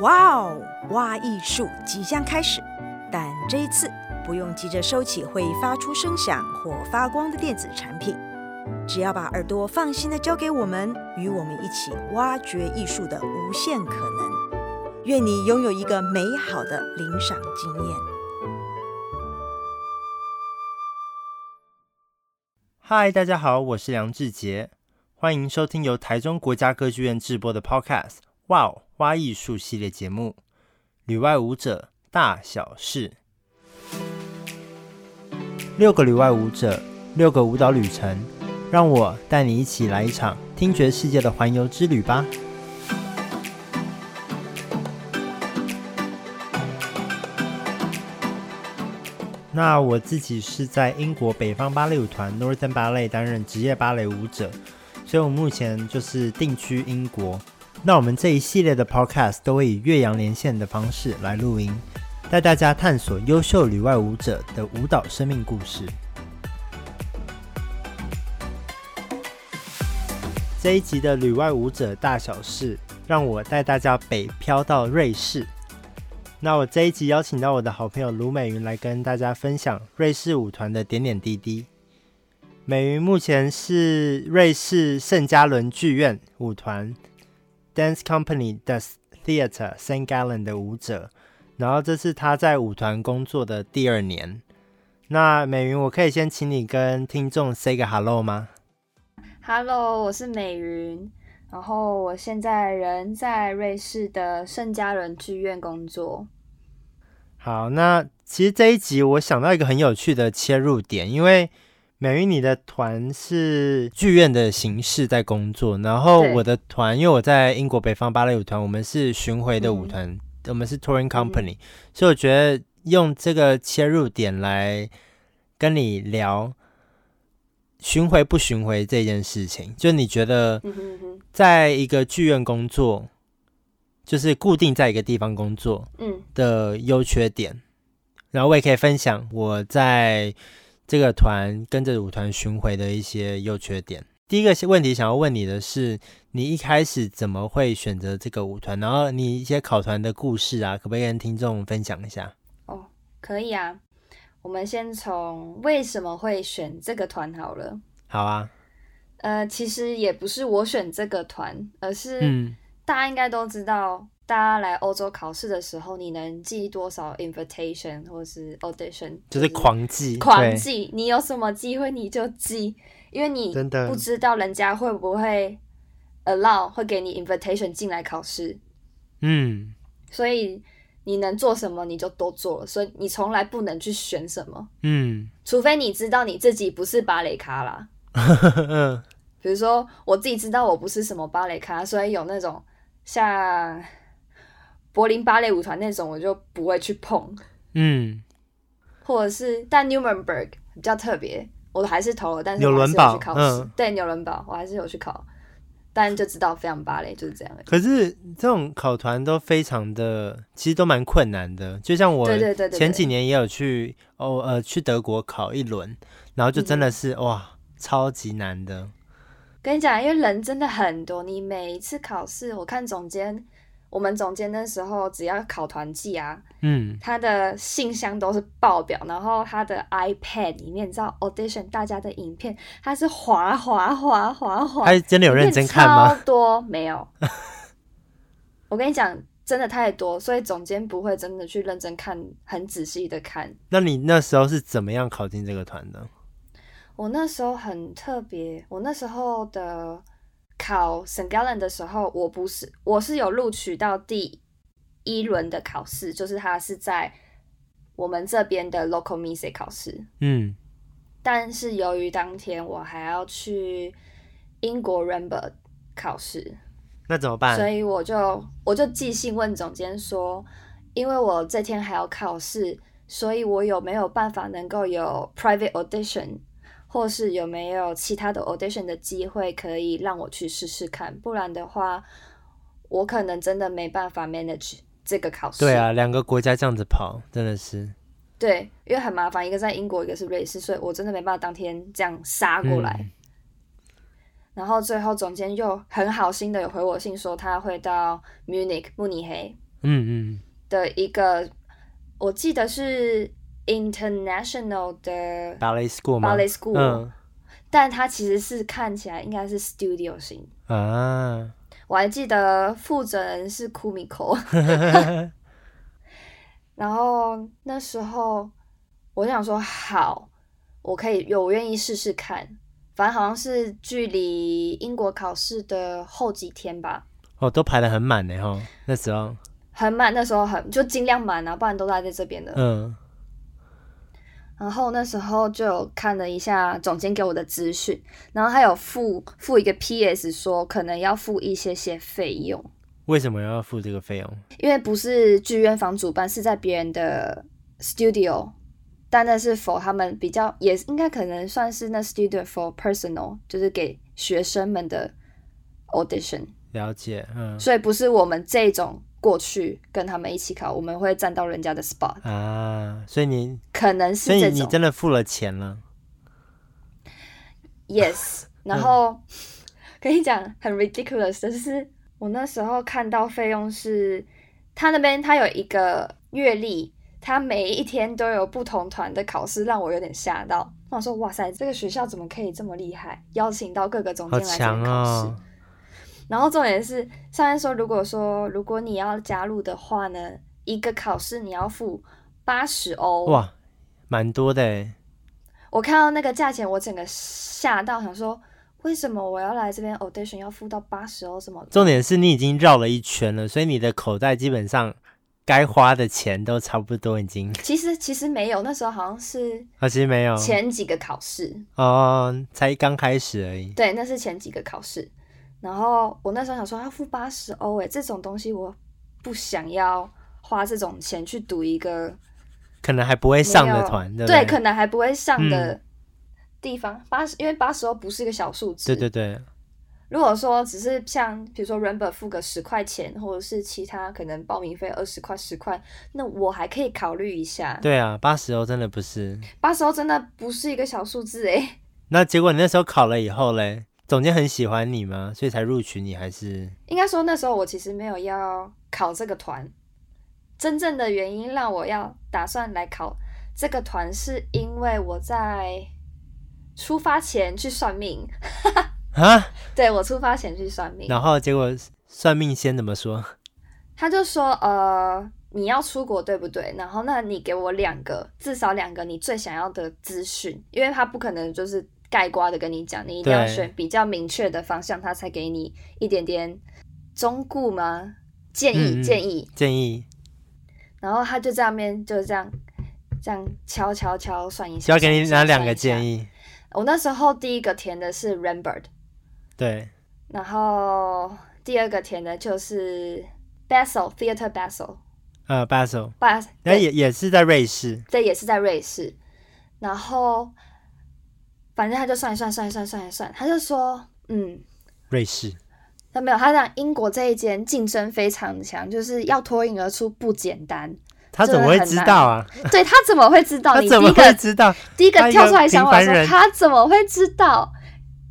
哇哦，挖艺术即将开始，但这一次不用急着收起会发出声响或发光的电子产品，只要把耳朵放心的交给我们，与我们一起挖掘艺术的无限可能。愿你拥有一个美好的领赏经验。嗨，大家好，我是梁志杰，欢迎收听由台中国家歌剧院制播的 Podcast。哇哦！挖艺术系列节目《旅外舞者大小事》，六个旅外舞者，六个舞蹈旅程，让我带你一起来一场听觉世界的环游之旅吧。那我自己是在英国北方芭蕾舞团 Northern Ballet 担任职业芭蕾舞者，所以我目前就是定居英国。那我们这一系列的 Podcast 都会以越洋连线的方式来录音，带大家探索优秀旅外舞者的舞蹈生命故事。这一集的旅外舞者大小事，让我带大家北漂到瑞士。那我这一集邀请到我的好朋友卢美云来跟大家分享瑞士舞团的点点滴滴。美云目前是瑞士圣加仑剧院舞团。Dance Company Das Theater St. Gallen 的舞者，然后这是他在舞团工作的第二年。那美云，我可以先请你跟听众 say 个 hello 吗？Hello，我是美云，然后我现在人在瑞士的圣加仑剧院工作。好，那其实这一集我想到一个很有趣的切入点，因为。美云，你的团是剧院的形式在工作，然后我的团，因为我在英国北方芭蕾舞团，我们是巡回的舞团，嗯、我们是 touring company，、嗯、所以我觉得用这个切入点来跟你聊巡回不巡回这件事情，就你觉得在一个剧院工作，就是固定在一个地方工作，嗯。的优缺点、嗯，然后我也可以分享我在。这个团跟着舞团巡回的一些优缺点。第一个问题想要问你的是，你一开始怎么会选择这个舞团？然后你一些考团的故事啊，可不可以跟听众分享一下？哦，可以啊。我们先从为什么会选这个团好了。好啊。呃，其实也不是我选这个团，而是大家应该都知道。大家来欧洲考试的时候，你能寄多少 invitation 或是 audition？就是狂寄，狂寄。你有什么机会你就寄，因为你不知道人家会不会 allow 会给你 invitation 进来考试。嗯，所以你能做什么你就都做了，所以你从来不能去选什么。嗯，除非你知道你自己不是芭蕾咖啦。嗯，比如说我自己知道我不是什么芭蕾咖，所以有那种像。柏林芭蕾舞团那种我就不会去碰，嗯，或者是但 Nuremberg 比较特别，我还是投了，但是我还是有去考试，嗯，对，纽伦堡我还是有去考，但就知道非常芭蕾就是这样。可是这种考团都非常的，其实都蛮困难的，就像我前几年也有去哦呃去德国考一轮，然后就真的是，嗯，哇超级难的。跟你讲，因为人真的很多，你每一次考试，我看总监。我们总监那时候只要考团记啊，嗯，他的信箱都是爆表，然后他的 iPad 里面，你知道 audition 大家的影片，他是滑滑滑滑滑，他真的有认真看吗？超多没有，我跟你讲，真的太多，所以总监不会真的去认真看，很仔细的看。那你那时候是怎么样考进这个团的？我那时候很特别，我那时候的。考 St. Gallen 的时候，我不是，我是有录取到第一轮的考试，就是他是在我们这边的 local music 考试。嗯，但是由于当天我还要去英国 Rambert 考试，那怎么办？所以我就我就寄信问总监说，因为我这天还要考试，所以我有没有办法能够有 private audition？或是有没有其他的 audition 的机会可以让我去试试看？不然的话，我可能真的没办法 manage 这个考试。对啊，两个国家这样子跑，真的是。对，因为很麻烦，一个在英国，一个是瑞士，所以我真的没办法当天这样杀过来。嗯。然后最后总监又很好心的有回我信说他会到 Munich 慕尼黑嗯嗯，的一个，我记得是 international 的 ballet school 吗？ballet school，嗯，但它其实是看起来应该是 studio 型啊。我还记得负责人是 Kumiko，然后那时候我想说好，我可以有，我愿意试试看。反正好像是距离英国考试的后几天吧。哦，都排得很满呢，哈，那时候很满，那时候很就尽量满啊，不然都待在这边的。嗯。然后那时候就有看了一下总监给我的资讯，然后还有付付一个 PS 说可能要付一些些费用。为什么要付这个费用？因为不是剧院房主办，是在别人的 studio，但那是 for 他们比较，也应该可能算是那 studio for personal，就是给学生们的 audition。了解，嗯。所以不是我们这种。过去跟他们一起考，我们会站到人家的 spot 啊，所以你可能是这种，所以你真的付了钱了，yes。然后、嗯、跟你讲很 ridiculous 的是，我那时候看到费用是，他那边他有一个月历，他每一天都有不同团的考试，让我有点吓到。我说哇塞，这个学校怎么可以这么厉害，邀请到各个总监来这边考试。然后重点是，上面说，如果说如果你要加入的话呢，一个考试你要付八十欧。哇，蛮多的。我看到那个价钱，我整个吓到，想说为什么我要来这边 audition 要付到八十欧？什么？重点是你已经绕了一圈了，所以你的口袋基本上该花的钱都差不多已经。其实其实没有，那时候好像是啊，其实没有前几个考试哦，才刚开始而已。对，那是前几个考试。然后我那时候想说，要付八十欧诶，这种东西我不想要花这种钱去读一个可能还不会上的团，对，对，可能还不会上的地方。八十，因为八十欧不是一个小数字。对对对。如果说只是像比如说 Rambert 付个十块钱，或者是其他可能报名费二十块十块，那我还可以考虑一下。对啊，八十欧真的不是。八十欧真的不是一个小数字诶。那结果你那时候考了以后嘞？总监很喜欢你吗？所以才录取你，还是？应该说那时候我其实没有要考这个团，真正的原因让我要打算来考这个团，是因为我在出发前去算命。啊？对，我出发前去算命，然后结果算命先怎么说？他就说：“呃，你要出国对不对？然后那你给我两个，至少两个你最想要的资讯，因为他不可能就是。”概括的跟你讲，你一定要选比较明确的方向，他才给你一点点忠固吗？建议，建议，建议。然后他就在那边就是这样，这样敲敲敲算一下。需要给你哪两个建议？我那时候第一个填的是 Rambert，对。然后第二个填的就是 Basel Theatre Basel，呃，Basel，Basel，那也也是在瑞士，对，也是在瑞士。然后。反正他就算一算，算一算，算一算，他就说，嗯，瑞士，他没有，他讲英国这一间竞争非常强，就是要脱颖而出不简单。他怎么会知道啊？对，他怎么会知道？他怎么会知道？第一个跳出来想法说，他怎么会知道？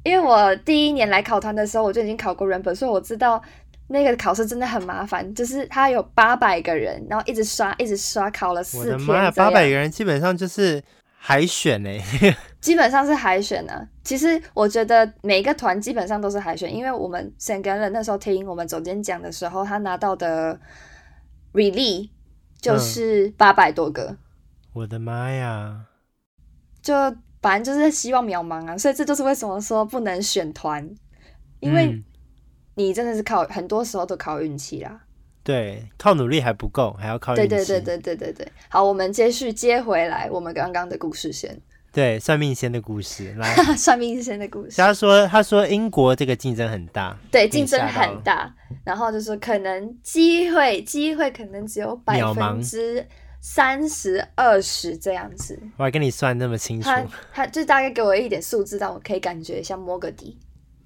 因为我第一年来考团的时候，我就已经考过 Rambert，所以我知道那个考试真的很麻烦，就是他有八百个人，然后一直刷，一直刷，考了四天。我的妈呀，八百个人基本上就是。海选呢、欸，基本上是海选呢、啊。其实我觉得每一个团基本上都是海选，因为我们 St. Gallen 那时候听我们总监讲的时候，他拿到的 release 就是八百多个。嗯、我的妈呀！就反正就是希望渺茫啊，所以这就是为什么说不能选团，因为你真的是靠很多时候都靠运气啦。对，靠努力还不够，还要靠运气。对对对对对对对。好，我们接续接回来我们刚刚的故事线。对，算命先的故事来。算命先的故事。他说：“他说英国这个竞争很大，对，竞争很大。然后就是可能机会机会可能只有百分之三十二十这样子。”我还跟你算那么清楚。他他就大概给我一点数字，让我可以感觉像摸个底。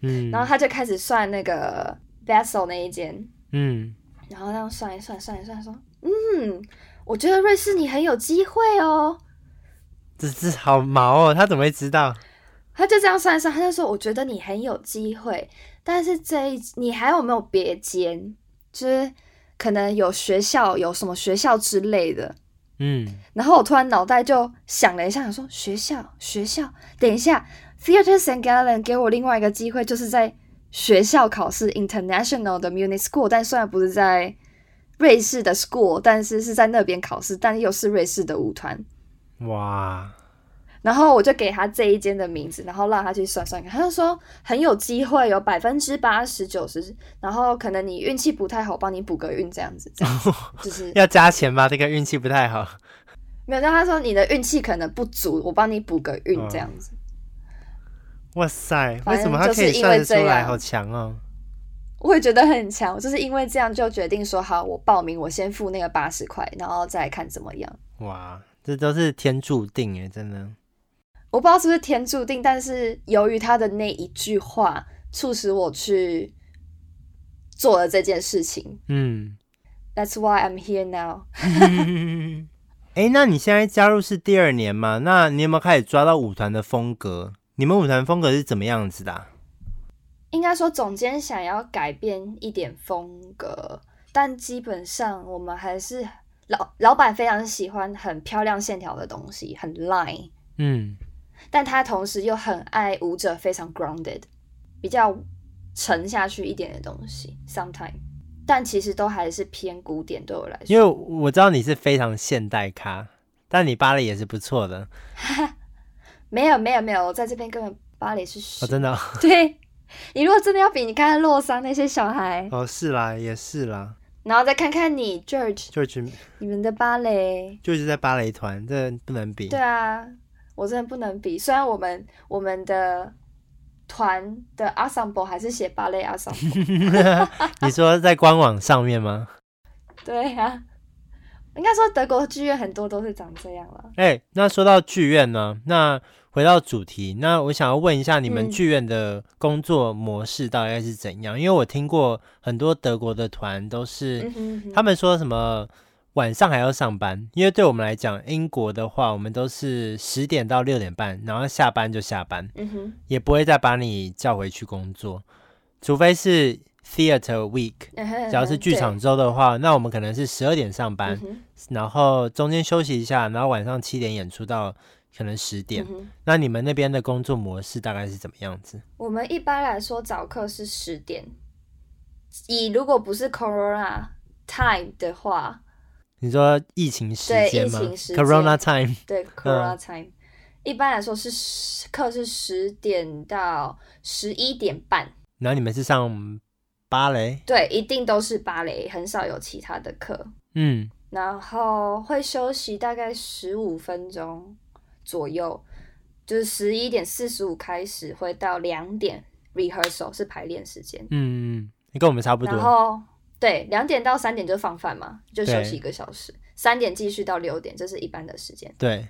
嗯。然后他就开始算那个 Basel 那一间。嗯。然后这样算一算，算一算，说，嗯，我觉得瑞士你很有机会哦。这这好毛哦，他怎么会知道？他就这样算一算，他就说，我觉得你很有机会，但是这一你还有没有别间？就是可能有学校有什么学校之类的，嗯，然后我突然脑袋就想了一下，想说学校学校，等一下，Theatre St. Gallen 给我另外一个机会，就是在学校考试，International 的 Munich School，但虽然不是在瑞士的 School，但是是在那边考试，但又是瑞士的舞团，哇。然后我就给他这一间的名字，然后让他去算算看。他就说很有机会，有百分之八十九十，然后可能你运气不太好，帮你补个运这样子，这样子 就是要加钱吧？这个运气不太好，没有。但他说你的运气可能不足，我帮你补个运这样子。哦、哇塞，为什么他可以算得出来？好强哦！我也觉得很强，就是因为这样就决定说好，我报名，我先付那个八十块，然后再看怎么样。哇，这都是天注定哎，真的。我不知道是不是天注定，但是由于他的那一句话，促使我去做了这件事情。嗯，That's why I'm here now。哎、欸，那你现在加入是第二年吗？那你有没有开始抓到舞团的风格？你们舞团风格是怎么样子的、啊？应该说，总监想要改变一点风格，但基本上我们还是老老板非常喜欢很漂亮线条的东西，很 line。嗯。但他同时又很爱舞者，非常 grounded，比较沉下去一点的东西。Sometimes，但其实都还是偏古典，对我来说。因为我知道你是非常现代咖，但你芭蕾也是不错的。没有没有没有，我在这边根本芭蕾是哦，真的、哦。对，你如果真的要比，你看看洛桑那些小孩。哦，是啦，也是啦。然后再看看你 George，George，George 你们的芭蕾就是在芭蕾团，这不能比。对啊。我真的不能比，虽然我们我们的团的 ensemble 还是写芭蕾 ensemble。你说在官网上面吗？对呀、啊，应该说德国剧院很多都是长这样了。哎、欸，那说到剧院呢，那回到主题，那我想要问一下，你们剧院的工作模式大概是怎样？嗯、因为我听过很多德国的团都是，嗯、哼哼。他们说什么。晚上还要上班，因为对我们来讲，英国的话，我们都是十点到六点半，然后下班就下班，嗯，也不会再把你叫回去工作，除非是 theater week，只要是剧场周的话，那我们可能是十二点上班，嗯，然后中间休息一下，然后晚上七点演出到可能十点，嗯。那你们那边的工作模式大概是怎么样子？我们一般来说早课是十点，以如果不是 Corona time 的话。你说疫情时间吗？对，疫情时间，Corona time。对，Corona time。嗯。一般来说是课是十点到十一点半。然后你们是上芭蕾？对，一定都是芭蕾，很少有其他的课。嗯。然后会休息大概十五分钟左右，就是十一点四十五开始，会到两点 rehearsal 是排练时间。嗯，你跟我们差不多。然后。对，两点到三点就放饭嘛，就休息一个小时。三点继续到六点，这是一般的时间。对。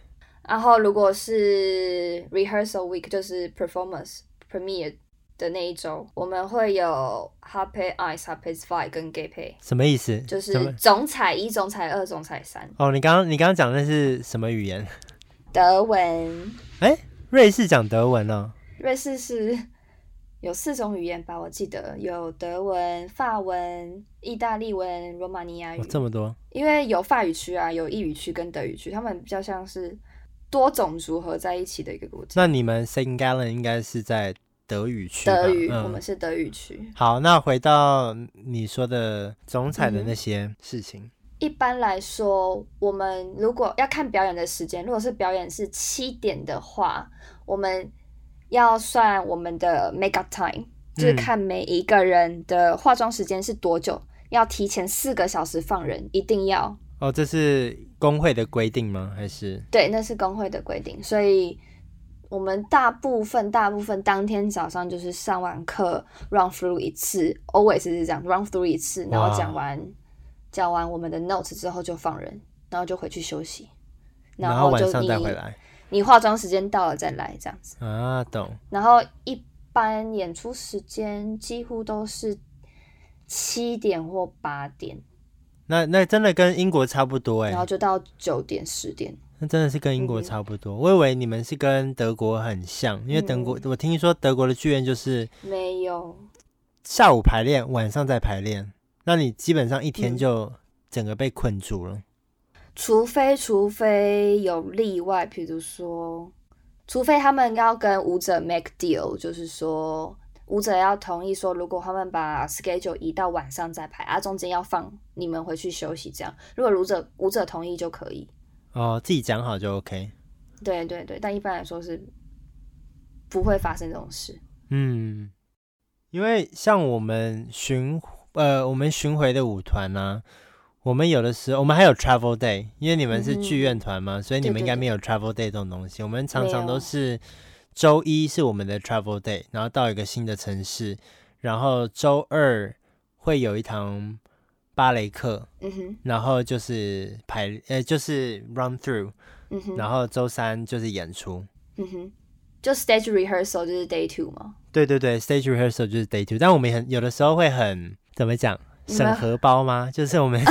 然后如果是 rehearsal week，就是 performance premiere 的那一周，我们会有 happy eyes、happy five 跟 gay pay。什么意思？就是总彩一、总彩二、总彩三。哦，你刚刚你刚刚讲的是什么语言？德文。哎，瑞士讲德文呢？瑞士是。有四种语言吧，我记得有德文、法文、意大利文、罗马尼亚语。哦，这么多？因为有法语区啊，有意语区跟德语区，他们比较像是多种族合在一起的一个国家。那你们 Singalen 应该是在德语区？德语，嗯，我们是德语区。好，那回到你说的总彩的那些事情。嗯，一般来说，我们如果要看表演的时间，如果是表演是七点的话，我们。要算我们的 makeup time，就是看每一个人的化妆时间是多久，嗯，要提前四个小时放人，一定要。哦，这是工会的规定吗？还是？对，那是工会的规定，所以我们大部分大部分当天早上就是上完课 run through 一次，always 是这样 run through 一次，然后讲完讲完我们的 notes 之后就放人，然后就回去休息，然后就晚上再回来。你化妆时间到了再来这样子啊，懂。然后一般演出时间几乎都是七点或八点。那那真的跟英国差不多哎。然后就到九点十点。那真的是跟英国差不多。嗯。我以为你们是跟德国很像，因为德国，嗯，我听说德国的剧院就是没有下午排练，晚上再排练。那你基本上一天就整个被困住了。嗯、除非除非有例外，比如说，除非他们要跟舞者 make deal，就是说舞者要同意说，如果他们把 schedule 移到晚上再排，啊，中间要放你们回去休息，这样。如果舞者舞者同意就可以。哦，自己讲好就 OK。对对对，但一般来说是不会发生这种事。嗯，因为像我们巡呃，我们巡回的舞团呢，我们有的时候我们还有 travel day，因为你们是剧院团嘛，嗯、所以你们应该没有 travel day 这种东西。对对对，我们常常都是周一是我们的 travel day，然后到一个新的城市，然后周二会有一堂芭蕾课，嗯哼，然后就是排呃就是 run through。然后周三就是演出，嗯哼，就 stage rehearsal 就是 day two 吗？对对对，stage rehearsal 就是 day two。但我们很有的时候会很怎么讲，审核包吗？就是我们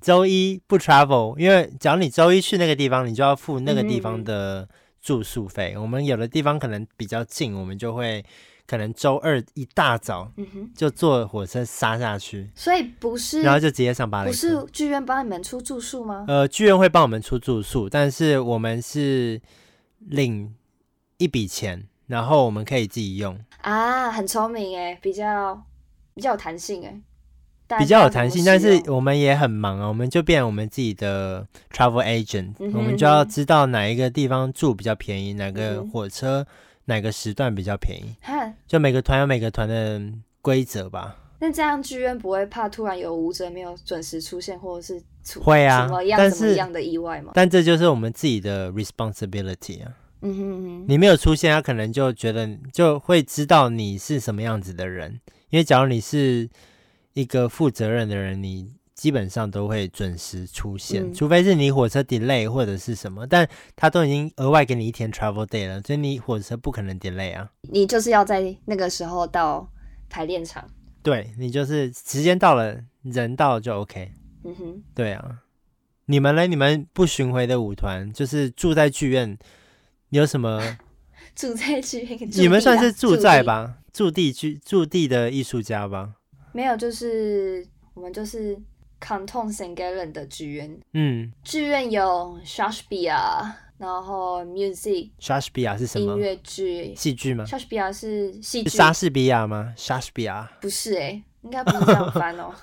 周一不 travel，因为只要你周一去那个地方，你就要付那个地方的住宿费。嗯、我们有的地方可能比较近，我们就会。可能周二一大早，就坐火车杀下去，嗯，所以不是，然后就直接上巴黎。不是剧院帮你们出住宿吗？呃，剧院会帮我们出住宿，但是我们是领一笔钱，然后我们可以自己用。啊，很聪明哎，比较比较有弹性哎，比较有弹性，但是我们也很忙啊，我们就变我们自己的 travel agent，嗯、我们就要知道哪一个地方住比较便宜，哪个火车。哪个时段比较便宜？就每个团有每个团的规则吧。那这样剧院不会怕突然有舞者没有准时出现，或者是出会啊，什么样什么样的意外吗？但这就是我们自己的 responsibility 啊。嗯哼嗯哼，你没有出现，他可能就觉得就会知道你是什么样子的人。因为假如你是一个负责任的人，你。基本上都会准时出现，嗯、除非是你火车 delay 或者是什么，但他都已经额外给你一天 travel day 了，所以你火车不可能 delay 啊。你就是要在那个时候到排练场，对，你就是时间到了，人到了就 OK。嗯哼，对啊。你们呢？你们不巡回的舞团就是住在剧院，有什么？住在剧院，你们算是住在吧？驻地剧驻地的艺术家吧？没有，就是我们就是。Canton St. Gallen 的剧院，嗯，剧院有 Schauspiel，然后 Music，Schauspiel 是什么？音乐剧、戏剧吗？Schauspiel 是戏剧，莎士比亚吗？Schauspiel 不是哎、欸，应该不是这样翻哦。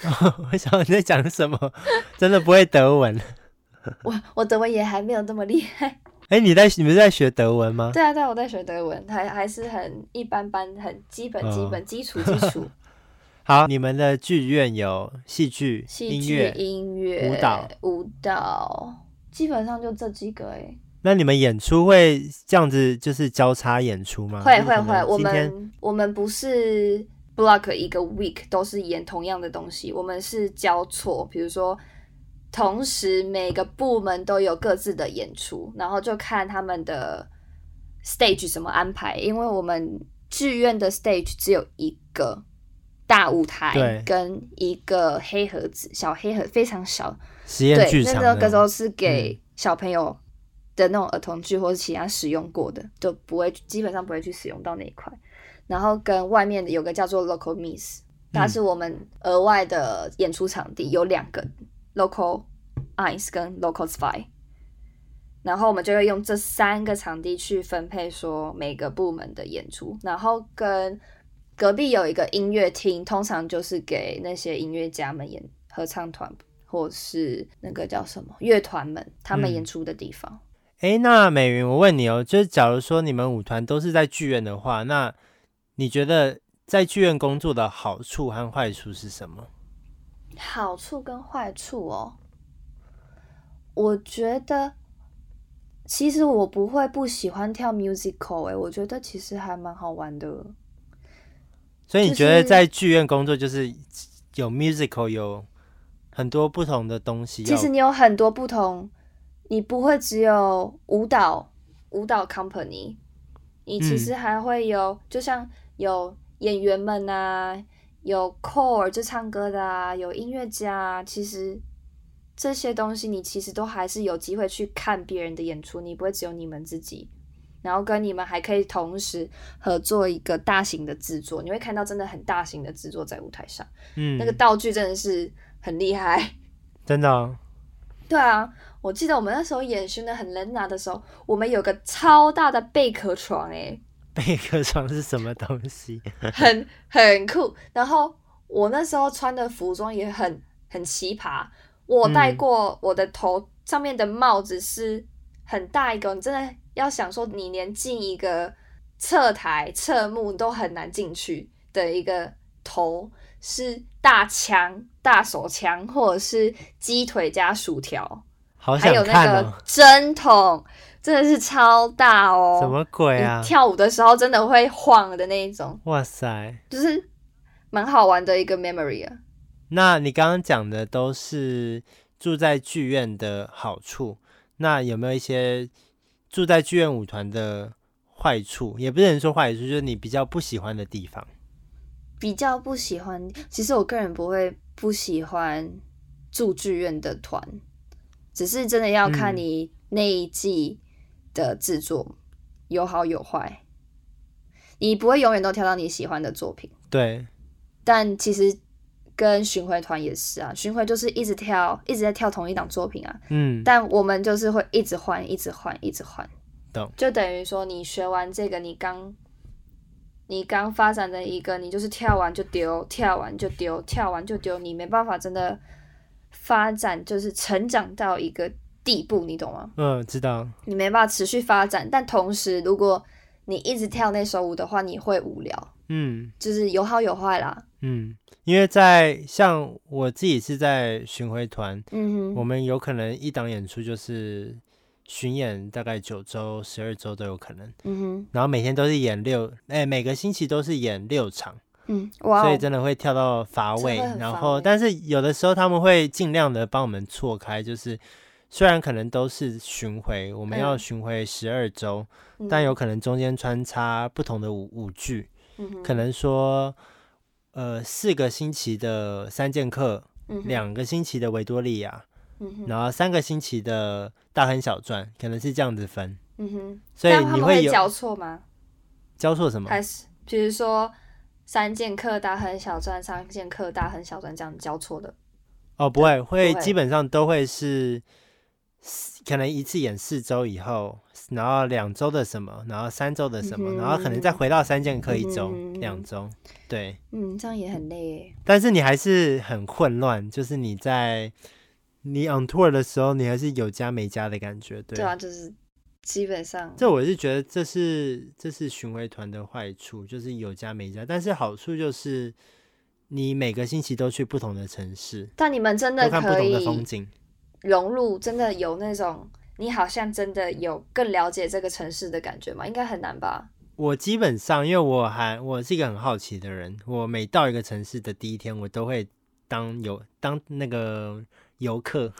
我想你在讲什么？真的不会德文。我我德文也还没有那么厉害。哎、欸，你在你们在学德文吗？对啊，对啊，我在学德文，还还是很一般般，很基本、基本、基础、基础。好，你们的剧院有戏剧、戏剧、音乐、舞蹈、舞蹈，基本上就这几个哎。那你们演出会这样子，就是交叉演出吗？会会会，我们我们不是 block 一个 week 都是演同样的东西，我们是交错，比如说同时每个部门都有各自的演出，然后就看他们的 stage 怎么安排，因为我们剧院的 stage 只有一个。大舞台跟一个黑盒子，小黑盒非常小，实验剧场。对，那个时候是给小朋友的那种儿童剧，或者其他使用过的，嗯、就不会基本上不会去使用到那一块。然后跟外面的有个叫做 Local Miss，它是我们额外的演出场地，有两个 Local Eins 跟 Local Zwei，然后我们就会用这三个场地去分配说每个部门的演出，然后跟。隔壁有一个音乐厅，通常就是给那些音乐家们演合唱团，或是那个叫什么乐团们他们演出的地方。哎、嗯，那美云，我问你哦，就是假如说你们舞团都是在剧院的话，那你觉得在剧院工作的好处和坏处是什么？好处跟坏处哦，我觉得其实我不会不喜欢跳 musical，哎，我觉得其实还蛮好玩的。所以你觉得在剧院工作就是有 musical 有很多不同的东西？其实你有很多不同，你不会只有舞蹈舞蹈 company，你其实还会有，嗯、就像有演员们啊，有 core 就唱歌的啊，有音乐家啊，其实这些东西你其实都还是有机会去看别人的演出，你不会只有你们自己然后跟你们还可以同时合作一个大型的制作，你会看到真的很大型的制作在舞台上，嗯，那个道具真的是很厉害，真的哦。对啊，我记得我们那时候演训的很冷拿的时候，我们有个超大的贝壳床，哎，贝壳床是什么东西？很很酷。然后我那时候穿的服装也很很奇葩，我戴过我的头上面的帽子是很大一个，你真的要想说，你连进一个侧台侧幕都很难进去的一个头。是大枪、大手枪，或者是鸡腿加薯条，好哦，还有那个针筒，真的是超大哦！什么鬼啊？跳舞的时候真的会晃的那一种。哇塞，就是蛮好玩的一个 memory 啊。那你刚刚讲的都是住在剧院的好处，那有没有一些住在剧院舞团的坏处？也不是说坏处，就是你比较不喜欢的地方。比较不喜欢，其实我个人不会不喜欢住剧院的团，只是真的要看你那一季的制作有好有坏，你不会永远都挑到你喜欢的作品。对，但其实跟巡回团也是啊，巡回就是一直跳，一直在跳同一档作品啊。嗯，但我们就是会一直换，一直换，一直换。懂，就等于说你学完这个，你刚。你刚发展的一个，你就是跳完就丢，跳完就丢，跳完就丢，你没办法真的发展，就是成长到一个地步，你懂吗？嗯，知道。你没办法持续发展，但同时，如果你一直跳那首舞的话，你会无聊。嗯，就是有好有坏啦。嗯，因为在像我自己是在巡回团，嗯哼，我们有可能一档演出就是。巡演大概九周、十二周都有可能，嗯哼，然后每天都是演六，哎、欸，每个星期都是演六场，嗯，哇，所以真的会跳到乏味。然后，但是有的时候他们会尽量的帮我们错开，就是虽然可能都是巡回，我们要巡回十二周，嗯、但有可能中间穿插不同的舞舞剧，嗯，可能说，呃，四个星期的三剑客，嗯，两个星期的维多利亚。然后三个星期的大亨小传可能是这样子分，嗯哼，所以你会有交错吗？交错什么？还是比如说三剑客大亨小传，三剑客大亨小传这样交错的？哦，不会，会基本上都会是可能一次演四周以后，然后两周的什么，然后三周的什么，嗯、然后可能再回到三剑客一周、嗯、两周，对，嗯，这样也很累耶。但是你还是很混乱，就是你在。你 on tour 的时候，你还是有家没家的感觉，对。对啊，就是基本上。这我是觉得这是这是巡回团的坏处，就是有家没家。但是好处就是你每个星期都去不同的城市，但你们真的可以看不同的风景，融入，真的有那种你好像真的有更了解这个城市的感觉吗？应该很难吧。我基本上，因为我还我是一个很好奇的人，我每到一个城市的第一天，我都会当游当那个。游客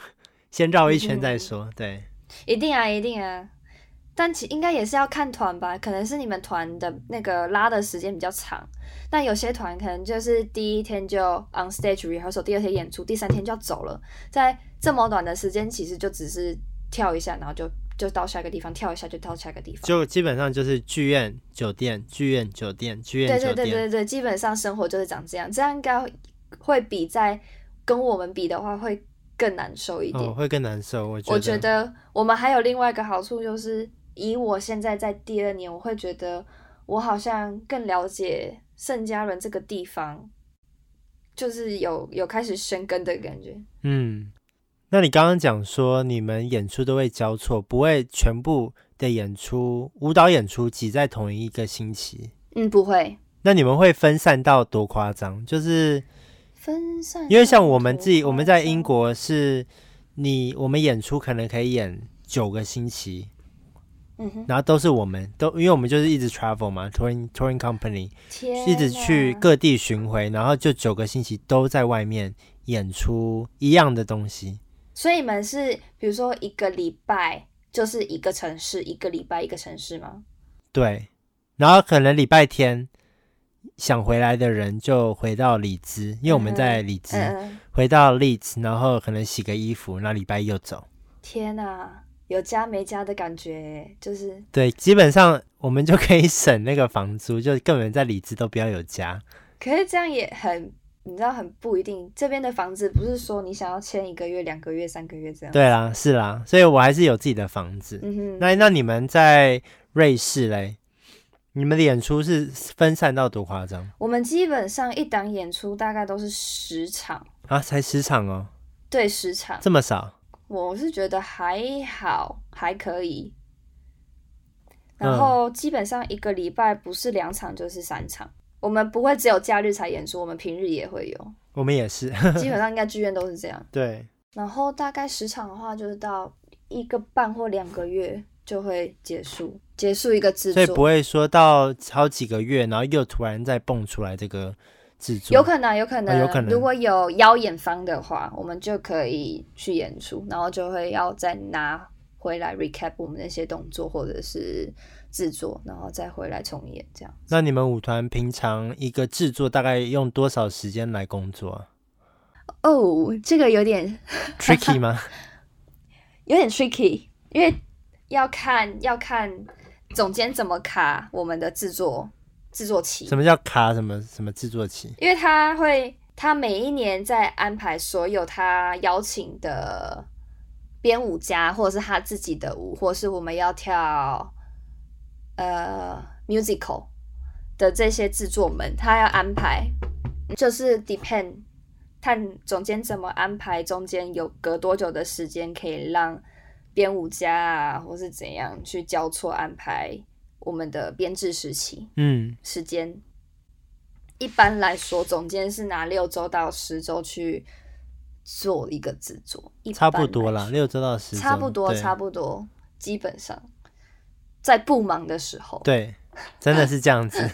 先绕一圈再说，嗯、对，一定啊，一定啊，但其应该也是要看团吧，可能是你们团的那个拉的时间比较长，但有些团可能就是第一天就 on stage rehearsal，第二天演出，第三天就要走了，在这么短的时间，其实就只是跳一下，然后就就到下一个地方，跳一下就到下一个地方，就基本上就是剧院、酒店、剧院、酒店、剧院、酒店，对对对对对，基本上生活就是长这样，这样应该会比在跟我们比的话会。更难受一点，哦，会更难受。我觉得，我觉得我们还有另外一个好处，就是以我现在在第二年，我会觉得我好像更了解圣加仑这个地方，就是有有开始生根的感觉。嗯，那你刚刚讲说你们演出都会交错，不会全部的演出舞蹈演出挤在同一个星期？嗯，不会。那你们会分散到多夸张？就是。分散，因为像我们自己，我们在英国是，你我们演出可能可以演九个星期，嗯哼，然后都是我们都，因为我们就是一直 travel 嘛，touring touring company，一直去各地巡回，然后就九个星期都在外面演出一样的东西。所以你们是比如说一个礼拜就是一个城市，一个礼拜一个城市吗？对，然后可能礼拜天。想回来的人就回到里兹，因为我们在里兹，嗯嗯、回到利兹，然后可能洗个衣服，那礼拜一又走。天哪，有家没家的感觉，就是对，基本上我们就可以省那个房租，就根本在里兹都不要有家。可是这样也很，你知道很不一定。这边的房子不是说你想要签一个月、两个月、三个月这样。对啦，是啦，所以我还是有自己的房子。嗯哼。那那你们在瑞士嘞？你们的演出是分散到多夸张？我们基本上一档演出大概都是十场啊，才十场哦。对，十场这么少。我是觉得还好，还可以。然后基本上一个礼拜不是两场就是三场，我们不会只有假日才演出，我们平日也会有。我们也是，基本上应该剧院都是这样。对。然后大概十场的话，就是到一个半或两个月就会结束，结束一个制作。所以不会说到好几个月，然后又突然再蹦出来这个。有可能，有可能，哦，有可能。如果有邀演方的话，我们就可以去演出，然后就会要再拿回来 recap 我们那些动作或者是制作，然后再回来重演这样。那你们舞团平常一个制作大概用多少时间来工作？哦，oh, 这个有点 tricky 吗？有点 tricky，因为要看要看总监怎么卡我们的制作。制作期？什么叫卡？什么什么制作期？因为他会，他每一年在安排所有他邀请的编舞家，或者是他自己的舞，或是我们要跳呃 musical 的这些制作们，他要安排，就是 depend 看总监怎么安排，中间有隔多久的时间可以让编舞家啊，或是怎样去交错安排。我们的编制时期，嗯，时间一般来说，总监是拿六周到十周去做一个制作，差不多啦，六周到十周，差不多，差不多，基本上在不忙的时候，对，真的是这样子，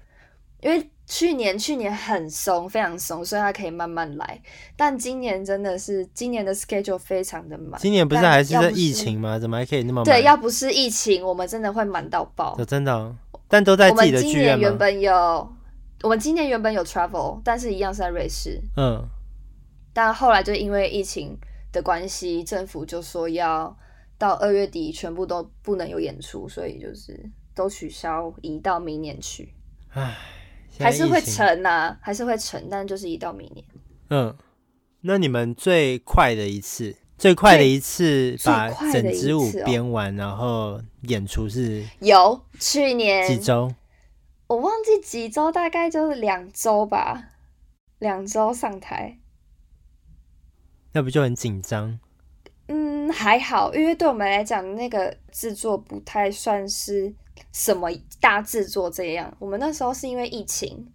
因为。去年去年很松，非常松，所以他可以慢慢来。但今年真的是，今年的 schedule 非常的满。今年不是还是在疫情吗？怎么还可以那么满？对，要不是疫情，我们真的会满到爆。真的、哦，但都在自己的剧院？我们今年原本有，我们今年原本有 travel，但是一样是在瑞士。嗯。但后来就因为疫情的关系，政府就说要到二月底全部都不能有演出，所以就是都取消，移到明年去。唉。还是会成啊，还是会成，但就是移到明年。嗯，那你们最快的一次，最快的一次把整支舞编完，然后演出是？有去年几周？我忘记几周，大概就是两周吧，两周上台。那不就很紧张？还好，因为对我们来讲，那个制作不太算是。什么大制作这样？我们那时候是因为疫情，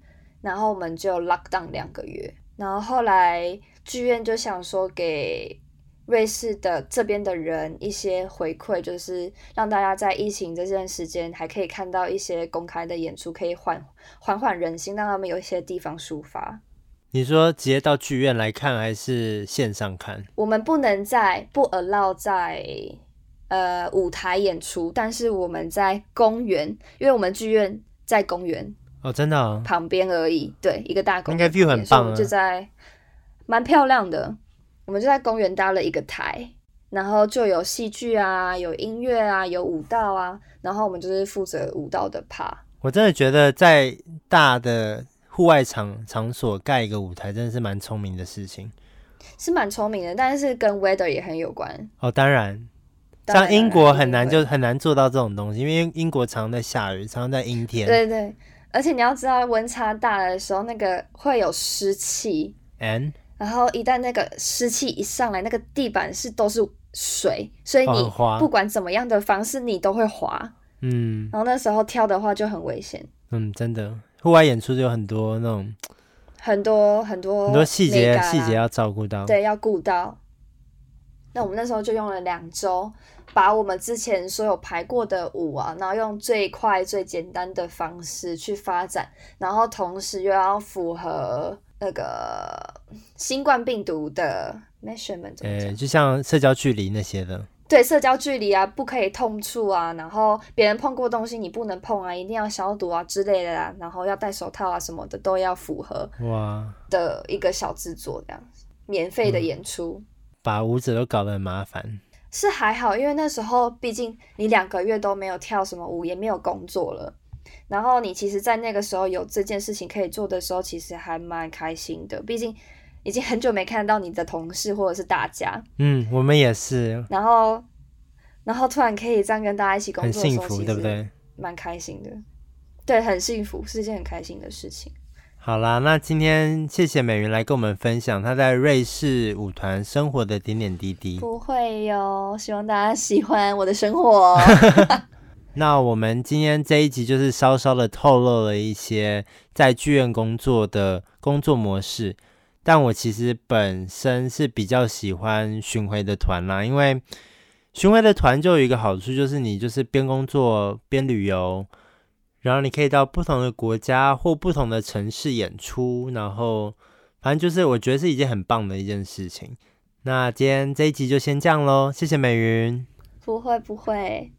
然后我们就 lock down 两个月，然后后来剧院就想说给瑞士的这边的人一些回馈，就是让大家在疫情这段时间还可以看到一些公开的演出，可以缓缓缓人心，让他们有一些地方抒发。你说直接到剧院来看，还是线上看？我们不能在不 allow 在。呃，舞台演出，但是我们在公园，因为我们剧院在公园哦，真的哦，旁边而已，对，一个大公园，应该 view 很棒啊，就在蛮漂亮的，我们就在公园搭了一个台，然后就有戏剧啊，有音乐啊，有舞蹈啊，然后我们就是负责舞蹈的 part。我真的觉得在大的户外场场所盖一个舞台，真的是蛮聪明的事情，是蛮聪明的，但是跟 weather 也很有关哦，当然。像英国很难就很难做到这种东西，因为英国常常在下雨，常常在阴天。对对，而且你要知道温差大的时候，那个会有湿气，And? 然后一旦那个湿气一上来，那个地板是都是水，所以你不管怎么样的方式，你都会滑。嗯，然后那时候跳的话就很危险。嗯，真的，户外演出就有很多那种很多很多很多细节细节要照顾到，对，要顾到。那我们那时候就用了两周。把我们之前所有排过的舞啊，然后用最快最简单的方式去发展，然后同时又要符合那个新冠病毒的 measurement，呃，就像社交距离那些的。对，社交距离啊，不可以碰触啊，然后别人碰过东西你不能碰啊，一定要消毒啊之类的啊，然后要戴手套啊什么的都要符合。哇，的一个小制作这样子，免费的演出，嗯，把舞者都搞得很麻烦。是还好，因为那时候毕竟你两个月都没有跳什么舞，也没有工作了。然后你其实，在那个时候有这件事情可以做的时候，其实还蛮开心的。毕竟已经很久没看到你的同事或者是大家。嗯，我们也是。然后，然后突然可以这样跟大家一起工作很幸福，对不对？蛮开心的。对，很幸福，是一件很开心的事情。好啦，那今天谢谢美云来跟我们分享她在瑞士舞团生活的点点滴滴。不会哟，希望大家喜欢我的生活。那我们今天这一集就是稍稍的透露了一些在剧院工作的工作模式，但我其实本身是比较喜欢巡回的团啦，因为巡回的团就有一个好处，就是你就是边工作边旅游，然后你可以到不同的国家或不同的城市演出，然后反正就是我觉得是一件很棒的一件事情。那今天这一集就先这样喽，谢谢美云。不会不会。